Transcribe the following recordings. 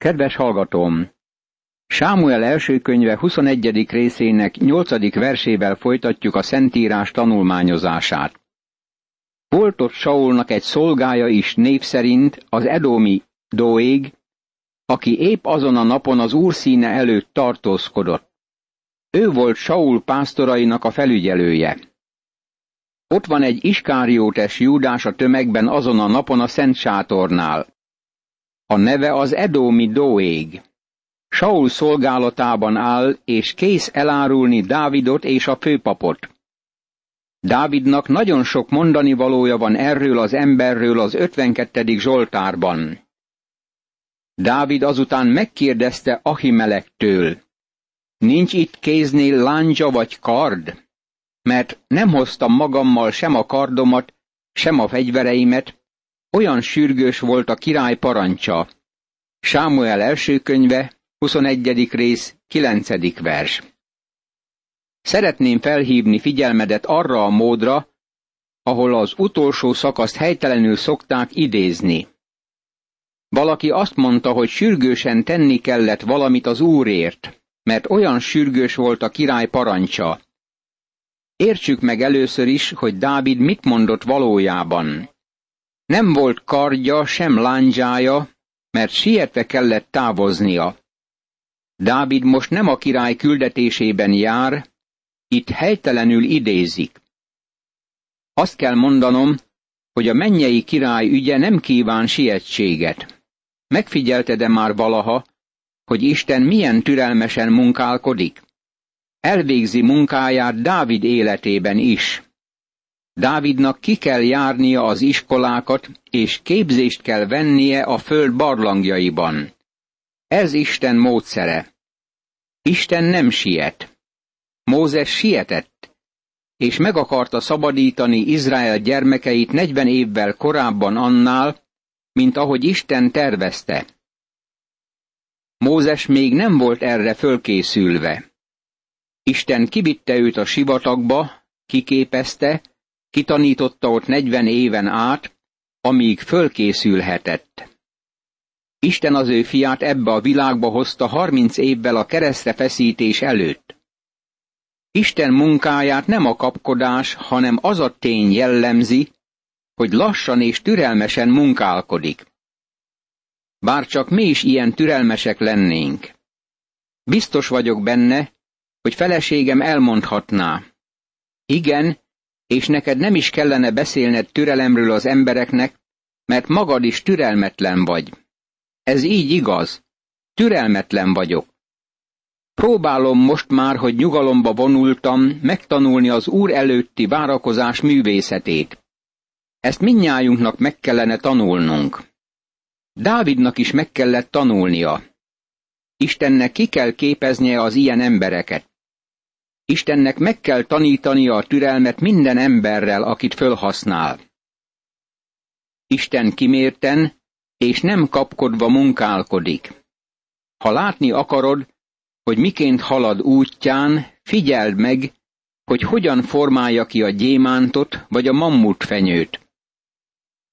Kedves hallgatóm! Sámuel első könyve 21. részének 8. versével folytatjuk a Szentírás tanulmányozását. Volt ott Saulnak egy szolgája is név szerint az Edomi Doég, aki épp azon a napon az úr színe előtt tartózkodott. Ő volt Saul pásztorainak a felügyelője. Ott van egy iskáriótes Júdás a tömegben azon a napon a Szent Sátornál. A neve az Edómi Doég. Saul szolgálatában áll, és kész elárulni Dávidot és a főpapot. Dávidnak nagyon sok mondani valója van erről az emberről az 52. Zsoltárban. Dávid azután megkérdezte Ahimelektől, nincs itt kéznél láncsa vagy kard? Mert nem hoztam magammal sem a kardomat, sem a fegyvereimet, olyan sürgős volt a király parancsa. Sámuel első könyve, 21. rész, 9. vers. Szeretném felhívni figyelmedet arra a módra, ahol az utolsó szakaszt helytelenül szokták idézni. Valaki azt mondta, hogy sürgősen tenni kellett valamit az úrért, mert olyan sürgős volt a király parancsa. Értsük meg először is, hogy Dávid mit mondott valójában. Nem volt kardja, sem lándzsája, mert sietve kellett távoznia. Dávid most nem a király küldetésében jár, itt helytelenül idézik. Azt kell mondanom, hogy a mennyei király ügye nem kíván sietséget. Megfigyelted-e már valaha, hogy Isten milyen türelmesen munkálkodik? Elvégzi munkáját Dávid életében is. Dávidnak ki kell járnia az iskolákat, és képzést kell vennie a föld barlangjaiban. Ez Isten módszere. Isten nem siet. Mózes sietett, és meg akarta szabadítani Izrael gyermekeit negyven évvel korábban annál, mint ahogy Isten tervezte. Mózes még nem volt erre fölkészülve. Isten kivitte őt a sivatagba, kiképezte, kitanította ott negyven éven át, amíg fölkészülhetett. Isten az ő fiát ebbe a világba hozta harminc évvel a keresztre feszítés előtt. Isten munkáját nem a kapkodás, hanem az a tény jellemzi, hogy lassan és türelmesen munkálkodik. Bár csak mi is ilyen türelmesek lennénk. Biztos vagyok benne, hogy feleségem elmondhatná. Igen, és neked nem is kellene beszélned türelemről az embereknek, mert magad is türelmetlen vagy. Ez így igaz. Türelmetlen vagyok. Próbálom most már, hogy nyugalomba vonultam, megtanulni az Úr előtti várakozás művészetét. Ezt minnyájunknak meg kellene tanulnunk. Dávidnak is meg kellett tanulnia. Istennek ki kell képeznie az ilyen embereket. Istennek meg kell tanítania a türelmet minden emberrel, akit fölhasznál. Isten kimérten és nem kapkodva munkálkodik. Ha látni akarod, hogy miként halad útján, figyeld meg, hogy hogyan formálja ki a gyémántot vagy a mammut fenyőt.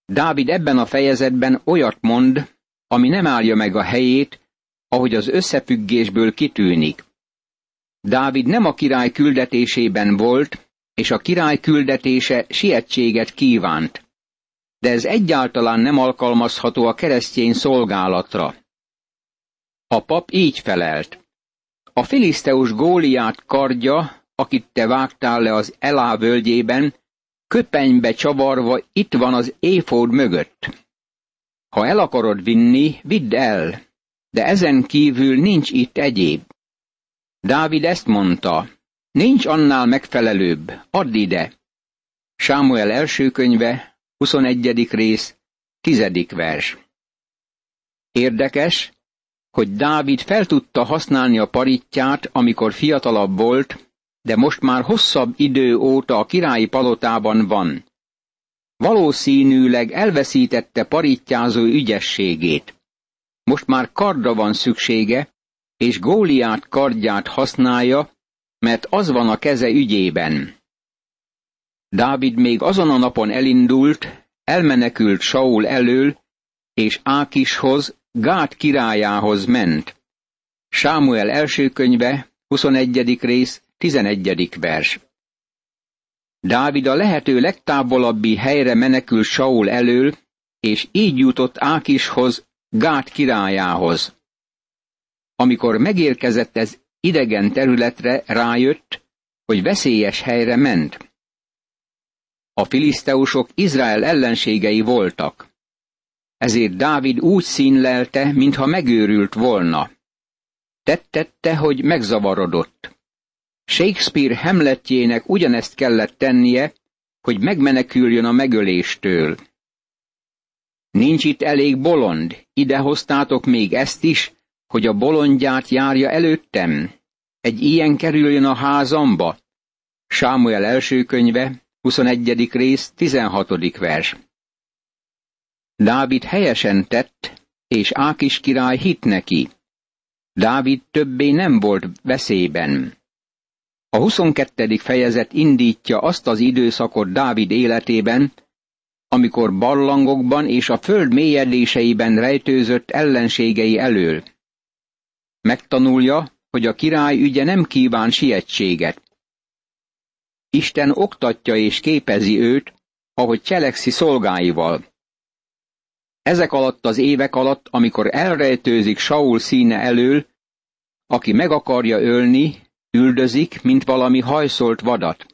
Dávid ebben a fejezetben olyat mond, ami nem állja meg a helyét, ahogy az összefüggésből kitűnik. Dávid nem a király küldetésében volt, és a király küldetése sietséget kívánt. De ez egyáltalán nem alkalmazható a keresztény szolgálatra. A pap így felelt. A filiszteus Góliát kardja, akit te vágtál le az Elá völgyében, köpenybe csavarva itt van az éfód mögött. Ha el akarod vinni, vidd el, de ezen kívül nincs itt egyéb. Dávid ezt mondta, nincs annál megfelelőbb, add ide. Sámuel első könyve, 21. rész, 10. vers. Érdekes, hogy Dávid fel tudta használni a paritját, amikor fiatalabb volt, de most már hosszabb idő óta a királyi palotában van. Valószínűleg elveszítette paritjázó ügyességét. Most már kardra van szüksége, és Góliát kardját használja, mert az van a keze ügyében. Dávid még azon a napon elindult, elmenekült Saul elől, és Ákishoz, Gát királyához ment. Sámuel első könyve, 21. rész, 11. vers. Dávid a lehető legtávolabbi helyre menekül Saul elől, és így jutott Ákishoz, Gát királyához. Amikor megérkezett ez idegen területre, rájött, hogy veszélyes helyre ment. A filiszteusok Izrael ellenségei voltak. Ezért Dávid úgy színlelte, mintha megőrült volna. Tettette, hogy megzavarodott. Shakespeare Hamletjének ugyanezt kellett tennie, hogy megmeneküljön a megöléstől. Nincs itt elég bolond, ide hoztátok még ezt is, hogy a bolondját járja előttem. Egy ilyen kerüljön a házamba. Sámuel első könyve, 21. rész, 16. vers. Dávid helyesen tett, és Ákis király hit neki. Dávid többé nem volt veszélyben. A 22. fejezet indítja azt az időszakot Dávid életében, amikor barlangokban és a föld mélyedéseiben rejtőzött ellenségei elől. Megtanulja, hogy a király ügye nem kíván sietséget. Isten oktatja és képezi őt, ahogy cselekszi szolgáival. Ezek alatt az évek alatt, amikor elrejtőzik Saul színe elől, aki meg akarja ölni, üldözik, mint valami hajszolt vadat.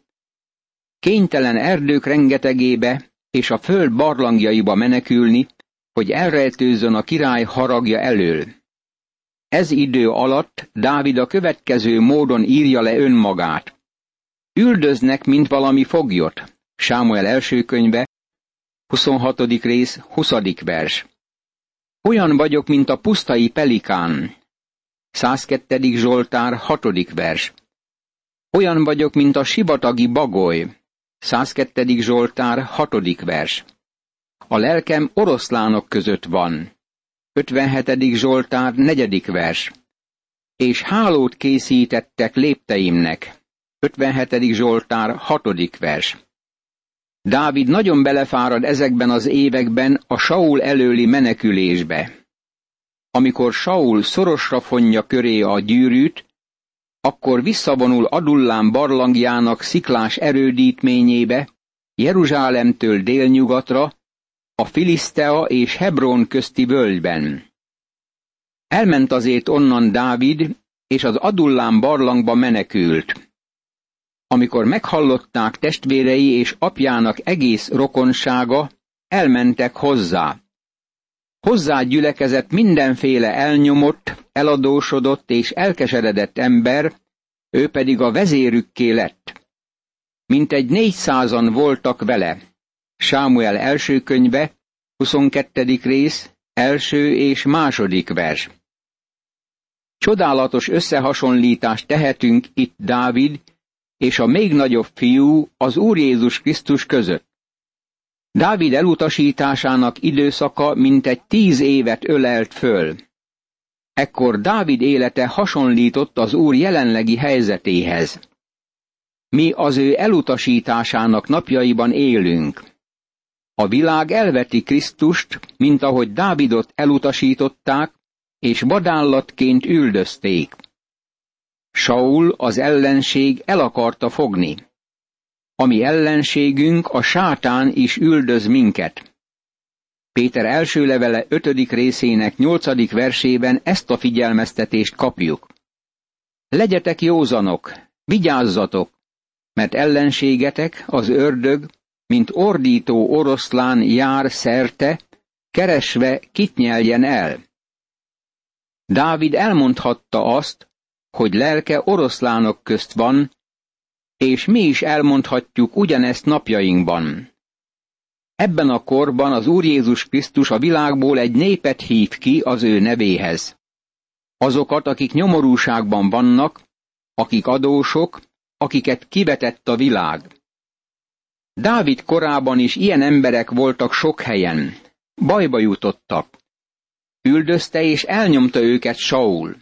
Kénytelen erdők rengetegébe és a föld barlangjaiba menekülni, hogy elrejtőzzön a király haragja elől. Ez idő alatt Dávid a következő módon írja le önmagát. Üldöznek, mint valami foglyot. Sámuel első könyve, 26. rész, 20. vers. Olyan vagyok, mint a pusztai pelikán, 102. Zsoltár, 6. vers. Olyan vagyok, mint a sivatagi bagoly. 102. Zsoltár, 6. vers. A lelkem oroszlánok között van. 57. Zsoltár, 4. vers. És hálót készítettek lépteimnek. 57. Zsoltár, 6. vers. Dávid nagyon belefárad ezekben az években a Saul előli menekülésbe. Amikor Saul szorosra fonja köré a gyűrűt, akkor visszavonul Adullám barlangjának sziklás erődítményébe, Jeruzsálemtől délnyugatra, a Filisztea és Hebron közti völgyben. Elment azért onnan Dávid, és az Adullám barlangba menekült. Amikor meghallották testvérei és apjának egész rokonsága, elmentek hozzá. Hozzá gyülekezett mindenféle elnyomott, eladósodott és elkeseredett ember, ő pedig a vezérükké lett. Mintegy négyszázan voltak vele. Sámuel első könyve, 22. rész, első és második vers. Csodálatos összehasonlítást tehetünk itt Dávid és a még nagyobb fiú az Úr Jézus Krisztus között. Dávid elutasításának időszaka mintegy tíz évet ölelt föl. Ekkor Dávid élete hasonlított az Úr jelenlegi helyzetéhez. Mi az ő elutasításának napjaiban élünk. A világ elveti Krisztust, mint ahogy Dávidot elutasították, és vadállatként üldözték. Saul, az ellenség el akarta fogni. Ami ellenségünk, a sátán is üldöz minket. Péter első levele ötödik részének nyolcadik versében ezt a figyelmeztetést kapjuk. Legyetek józanok, vigyázzatok, mert ellenségetek, az ördög, mint ordító oroszlán jár szerte, keresve kit nyeljen el. Dávid elmondhatta azt, hogy lelke oroszlánok közt van, és mi is elmondhatjuk ugyanezt napjainkban. Ebben a korban az Úr Jézus Krisztus a világból egy népet hív ki az ő nevéhez. Azokat, akik nyomorúságban vannak, akik adósok, akiket kivetett a világ. Dávid korában is ilyen emberek voltak sok helyen. Bajba jutottak. Üldözte és elnyomta őket Saul.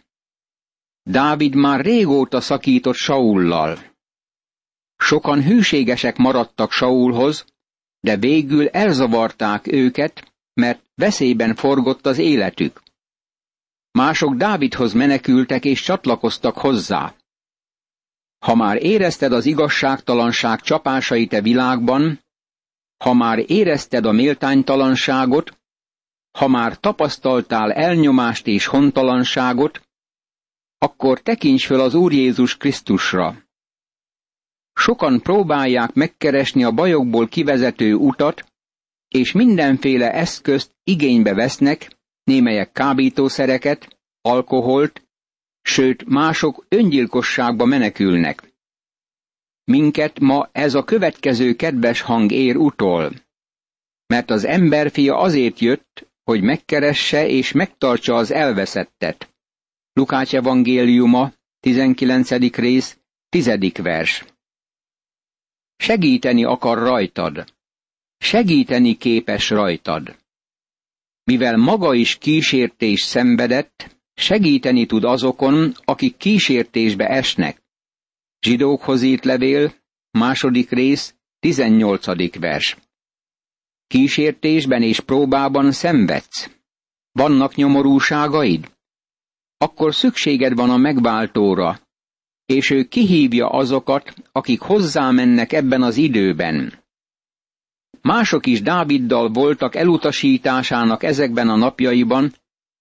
Dávid már régóta szakított Saullal. Sokan hűségesek maradtak Saulhoz, de végül elzavarták őket, mert veszélyben forgott az életük. Mások Dávidhoz menekültek és csatlakoztak hozzá. Ha már érezted az igazságtalanság csapásait e világban, ha már érezted a méltánytalanságot, ha már tapasztaltál elnyomást és hontalanságot, akkor tekints föl az Úr Jézus Krisztusra. Sokan próbálják megkeresni a bajokból kivezető utat, és mindenféle eszközt igénybe vesznek, némelyek kábítószereket, alkoholt, sőt mások öngyilkosságba menekülnek. Minket ma ez a következő kedves hang ér utol. Mert az emberfia azért jött, hogy megkeresse és megtartsa az elveszettet. Lukács evangéliuma, 19. rész, 10. vers. Segíteni akar rajtad. Segíteni képes rajtad. Mivel maga is kísértés szenvedett, segíteni tud azokon, akik kísértésbe esnek. Zsidókhoz írt levél, második rész, 18. vers. Kísértésben és próbában szenvedsz. Vannak nyomorúságaid? Akkor szükséged van a megváltóra, és ő kihívja azokat, akik hozzámennek ebben az időben. Mások is Dáviddal voltak elutasításának ezekben a napjaiban,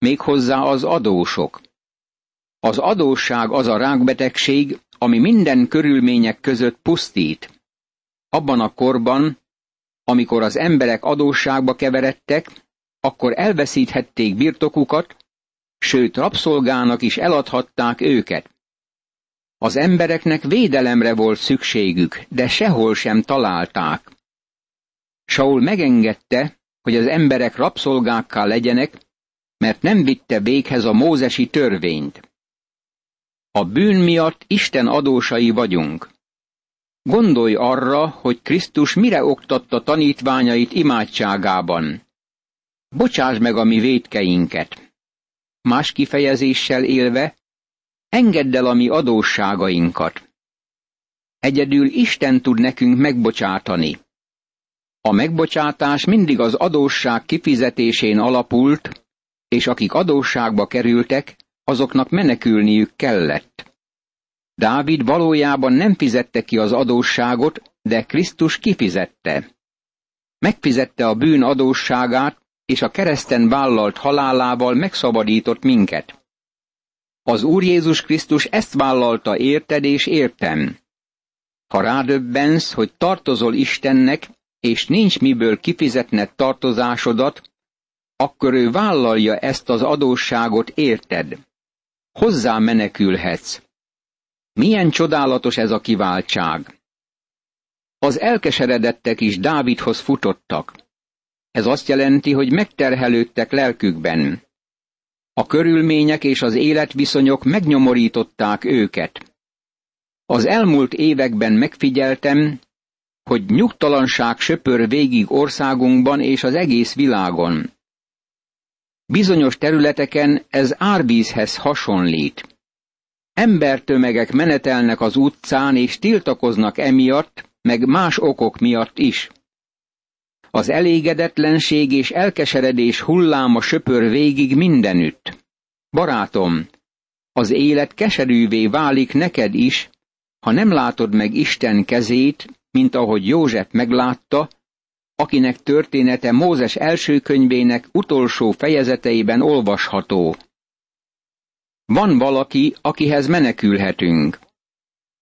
méghozzá az adósok. Az adósság az a rákbetegség, ami minden körülmények között pusztít. Abban a korban, amikor az emberek adósságba keveredtek, akkor elveszíthették birtokukat, sőt rabszolgának is eladhatták őket. Az embereknek védelemre volt szükségük, de sehol sem találták. Saul megengedte, hogy az emberek rabszolgákká legyenek, mert nem vitte véghez a mózesi törvényt. A bűn miatt Isten adósai vagyunk. Gondolj arra, hogy Krisztus mire oktatta tanítványait imádságában. Bocsáss meg a mi védkeinket. Más kifejezéssel élve, engedd el a mi adósságainkat. Egyedül Isten tud nekünk megbocsátani. A megbocsátás mindig az adósság kifizetésén alapult, és akik adósságba kerültek, azoknak menekülniük kellett. Dávid valójában nem fizette ki az adósságot, de Krisztus kifizette. Megfizette a bűn adósságát, és a kereszten vállalt halálával megszabadított minket. Az Úr Jézus Krisztus ezt vállalta érted és értem. Ha rádöbbensz, hogy tartozol Istennek, és nincs miből kifizetned tartozásodat, akkor ő vállalja ezt az adósságot érted. Hozzá menekülhetsz. Milyen csodálatos ez a kiváltság! Az elkeseredettek is Dávidhoz futottak. Ez azt jelenti, hogy megterhelődtek lelkükben. A körülmények és az életviszonyok megnyomorították őket. Az elmúlt években megfigyeltem, hogy nyugtalanság söpör végig országunkban és az egész világon. Bizonyos területeken ez árvízhez hasonlít. Embertömegek menetelnek az utcán és tiltakoznak emiatt, meg más okok miatt is. Az elégedetlenség és elkeseredés hulláma söpör végig mindenütt. Barátom, az élet keserűvé válik neked is, ha nem látod meg Isten kezét, mint ahogy József meglátta, akinek története Mózes első könyvének utolsó fejezeteiben olvasható. Van valaki, akihez menekülhetünk.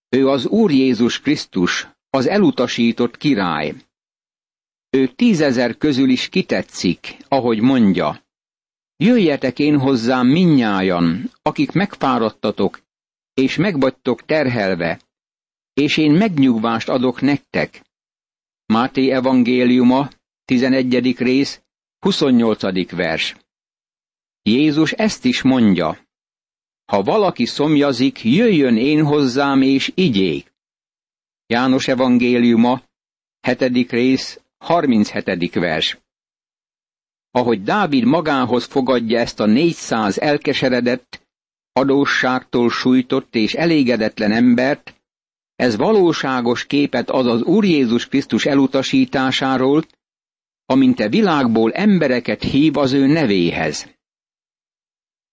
Ő az Úr Jézus Krisztus, az elutasított király. Ő tízezer közül is kitetszik, ahogy mondja. Jöjjetek én hozzám minnyájan, akik megfáradtatok, és megvagytok terhelve, és én megnyugvást adok nektek. Máté evangéliuma, 11. rész, 28. vers. Jézus ezt is mondja. Ha valaki szomjazik, jöjjön én hozzám és igyék. János evangéliuma, 7. rész, 37. vers. Ahogy Dávid magához fogadja ezt a 400 elkeseredett, adósságtól sújtott és elégedetlen embert, ez valóságos képet ad az Úr Jézus Krisztus elutasításáról, amint a világból embereket hív az ő nevéhez.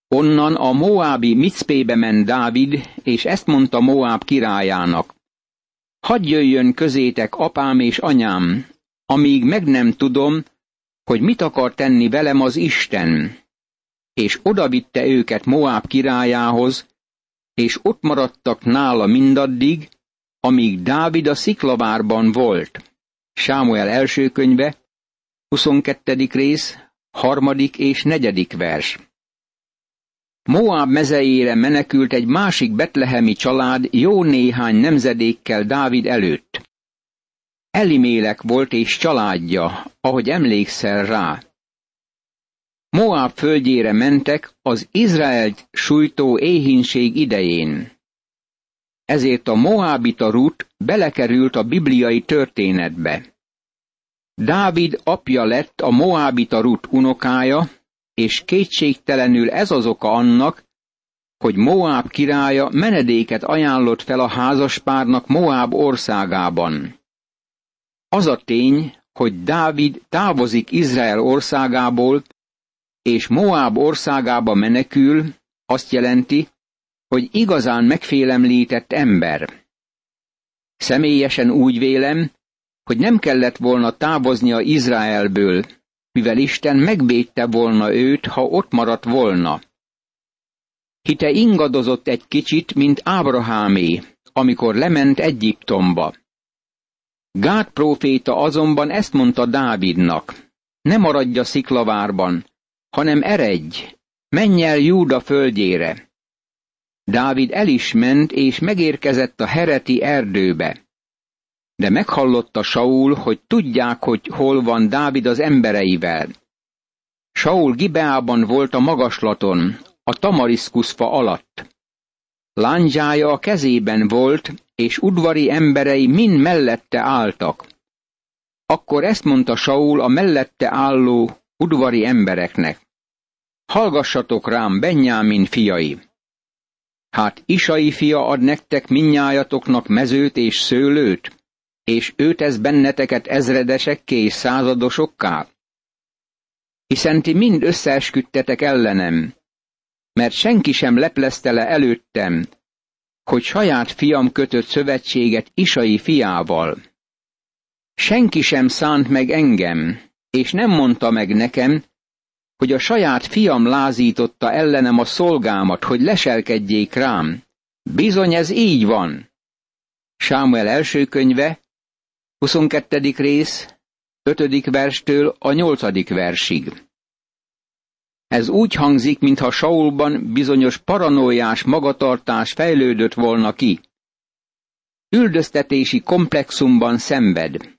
Onnan a Moábi Mitzpébe ment Dávid, és ezt mondta Moáb királyának. Hadd jöjjön közétek apám és anyám, amíg meg nem tudom, hogy mit akar tenni velem az Isten. És odavitte őket Moáb királyához, és ott maradtak nála mindaddig, amíg Dávid a sziklavárban volt. Sámuel első könyve, 22. rész, harmadik és negyedik vers. Moab mezejére menekült egy másik betlehemi család jó néhány nemzedékkel Dávid előtt. Elimélek volt és családja, ahogy emlékszel rá. Moab földjére mentek az Izraelt sújtó éhínség idején. Ezért a Moabita Rut belekerült a bibliai történetbe. Dávid apja lett a Moabita Rut unokája, és kétségtelenül ez az oka annak, hogy Moab királya menedéket ajánlott fel a házaspárnak Moab országában. Az a tény, hogy Dávid távozik Izrael országából, és Moab országába menekül, azt jelenti, hogy igazán megfélemlített ember. Személyesen úgy vélem, hogy nem kellett volna távoznia Izraelből, mivel Isten megvédte volna őt, ha ott maradt volna. Hite ingadozott egy kicsit, mint Ábrahámé, amikor lement Egyiptomba. Gát próféta azonban ezt mondta Dávidnak, ne a sziklavárban, hanem eredj, menj el Júda földjére. Dávid el is ment, és megérkezett a hereti erdőbe. De meghallotta Saul, hogy tudják, hogy hol van Dávid az embereivel. Saul Gibeában volt a magaslaton, a tamariszkuszfa alatt. Lándzsája a kezében volt, és udvari emberei mind mellette álltak. Akkor ezt mondta Saul a mellette álló udvari embereknek. Hallgassatok rám, Benyámin fiai! Hát Isai fia ad nektek minnyájatoknak mezőt és szőlőt? és ő tesz benneteket ezredesekké és századosokká? Hiszen ti mind összeesküdtetek ellenem, mert senki sem leplezte le előttem, hogy saját fiam kötött szövetséget Isai fiával. Senki sem szánt meg engem, és nem mondta meg nekem, hogy a saját fiam lázította ellenem a szolgámat, hogy leselkedjék rám. Bizony ez így van. Sámuel első könyve, 22. rész, 5. verstől a 8. versig. Ez úgy hangzik, mintha Saulban bizonyos paranójás magatartás fejlődött volna ki. Üldöztetési komplexumban szenved.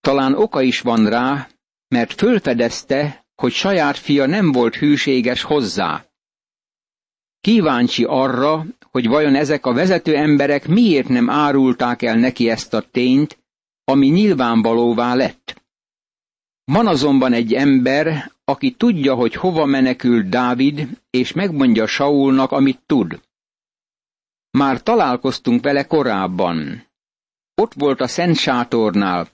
Talán oka is van rá, mert fölfedezte, hogy saját fia nem volt hűséges hozzá. Kíváncsi arra, hogy vajon ezek a vezető emberek miért nem árulták el neki ezt a tényt, ami nyilvánvalóvá lett. Van azonban egy ember, aki tudja, hogy hova menekül Dávid, és megmondja Saulnak, amit tud. Már találkoztunk vele korábban. Ott volt a szent sátornál,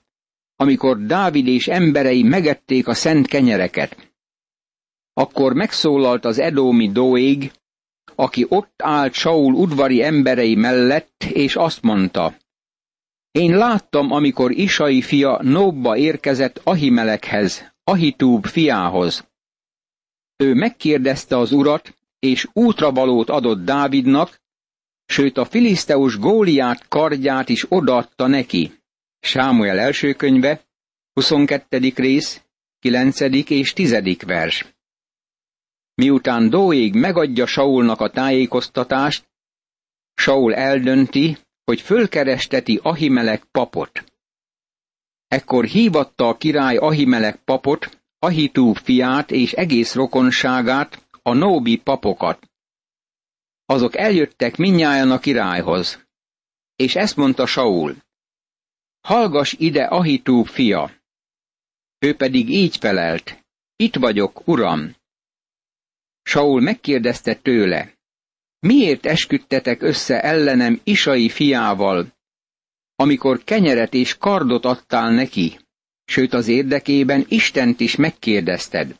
amikor Dávid és emberei megették a szent kenyereket. Akkor megszólalt az edómi Dóég, aki ott állt Saul udvari emberei mellett, és azt mondta, én láttam, amikor Isai fia Nóbba érkezett Ahimelekhez, Ahitúb fiához. Ő megkérdezte az urat, és útravalót adott Dávidnak, sőt a filiszteus Góliát kardját is odaadta neki. Sámuel első könyve, 22. rész, 9. és 10. vers. Miután Dóég megadja Saulnak a tájékoztatást, Saul eldönti, hogy fölkeresteti Ahimelek papot. Ekkor hívatta a király Ahimelek papot, Ahitú fiát és egész rokonságát, a Nóbi papokat. Azok eljöttek minnyáján a királyhoz. És ezt mondta Saul. Hallgass ide Ahitú fia. Ő pedig így felelt. Itt vagyok, uram. Saul megkérdezte tőle. Miért esküdtetek össze ellenem Isai fiával, amikor kenyeret és kardot adtál neki, sőt az érdekében Istent is megkérdezted?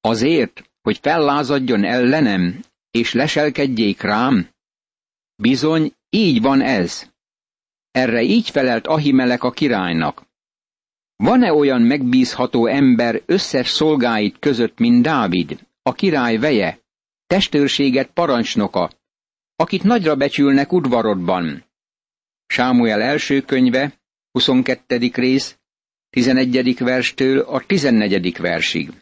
Azért, hogy fellázadjon ellenem, és leselkedjék rám? Bizony, így van ez. Erre így felelt Ahimelek a királynak. Van-e olyan megbízható ember összes szolgáit között, mint Dávid, a király veje, testőrséget parancsnoka, akit nagyra becsülnek udvarodban? Sámuel első könyve, 22. rész, 11. verstől a 14. versig.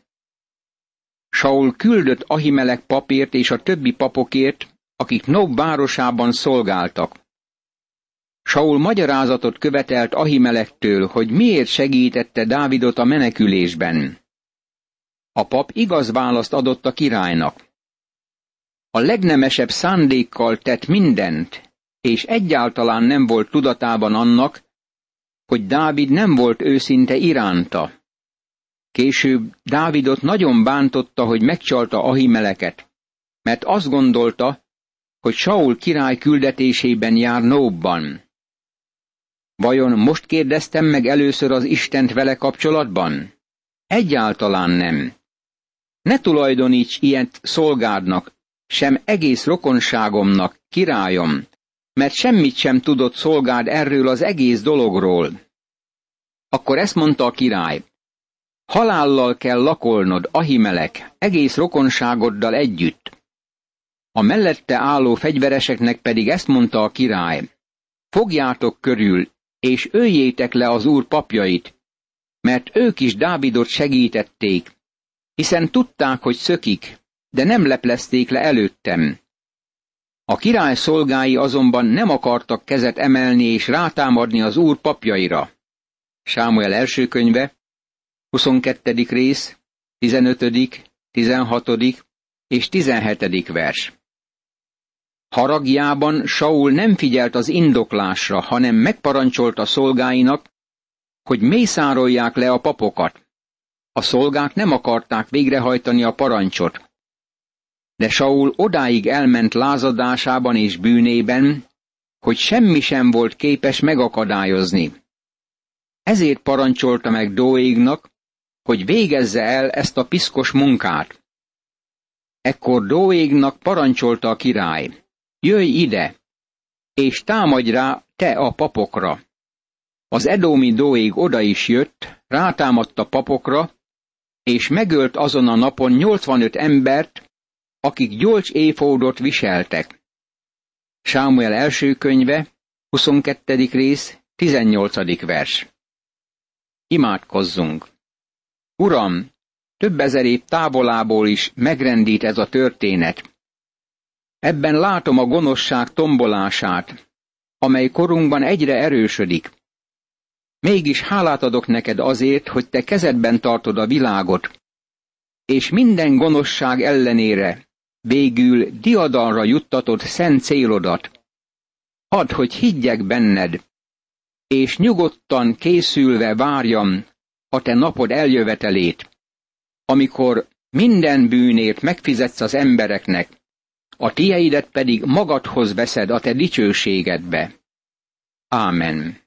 Saul küldött Ahimelek papért és a többi papokért, akik Nob városában szolgáltak. Saul magyarázatot követelt Ahimelektől, hogy miért segítette Dávidot a menekülésben. A pap igaz választ adott a királynak. A legnemesebb szándékkal tett mindent, és egyáltalán nem volt tudatában annak, hogy Dávid nem volt őszinte iránta. Később Dávidot nagyon bántotta, hogy megcsalta Ahimeleket, mert azt gondolta, hogy Saul király küldetésében jár Nóbban. Vajon most kérdeztem meg először az Istent vele kapcsolatban? Egyáltalán nem. Ne tulajdoníts ilyet szolgádnak, sem egész rokonságomnak, királyom, mert semmit sem tudott szolgád erről az egész dologról. Akkor ezt mondta a király, halállal kell lakolnod, Ahimelek, egész rokonságoddal együtt. A mellette álló fegyvereseknek pedig ezt mondta a király, fogjátok körül, és öljétek le az úr papjait, mert ők is Dávidot segítették, hiszen tudták, hogy szökik, de nem leplezték le előttem. A király szolgái azonban nem akartak kezet emelni és rátámadni az úr papjaira. Sámuel első könyve, 22. rész, 15., 16. és 17. vers. Haragjában Saul nem figyelt az indoklásra, hanem megparancsolta szolgáinak, hogy mészárolják le a papokat. A szolgák nem akarták végrehajtani a parancsot. De Saul odáig elment lázadásában és bűnében, hogy semmi sem volt képes megakadályozni. Ezért parancsolta meg Dóégnak, hogy végezze el ezt a piszkos munkát. Ekkor Dóégnak parancsolta a király, jöjj ide, és támadj rá te a papokra. Az edómi Dóég oda is jött, rátámadt a papokra, és megölt azon a napon 85 embert, akik gyolcs éfódot viseltek. Sámuel első könyve, 22. rész, 18. vers. Imádkozzunk! Uram, több ezer év távolából is megrendít ez a történet. Ebben látom a gonoszság tombolását, amely korunkban egyre erősödik. Mégis hálát adok neked azért, hogy te kezedben tartod a világot, és minden gonoszság ellenére végül diadalra juttatod szent célodat. Add, hogy higgyek benned, és nyugodtan készülve várjam a te napod eljövetelét, amikor minden bűnért megfizetsz az embereknek, a tieidet pedig magadhoz veszed a te dicsőségedbe. Ámen.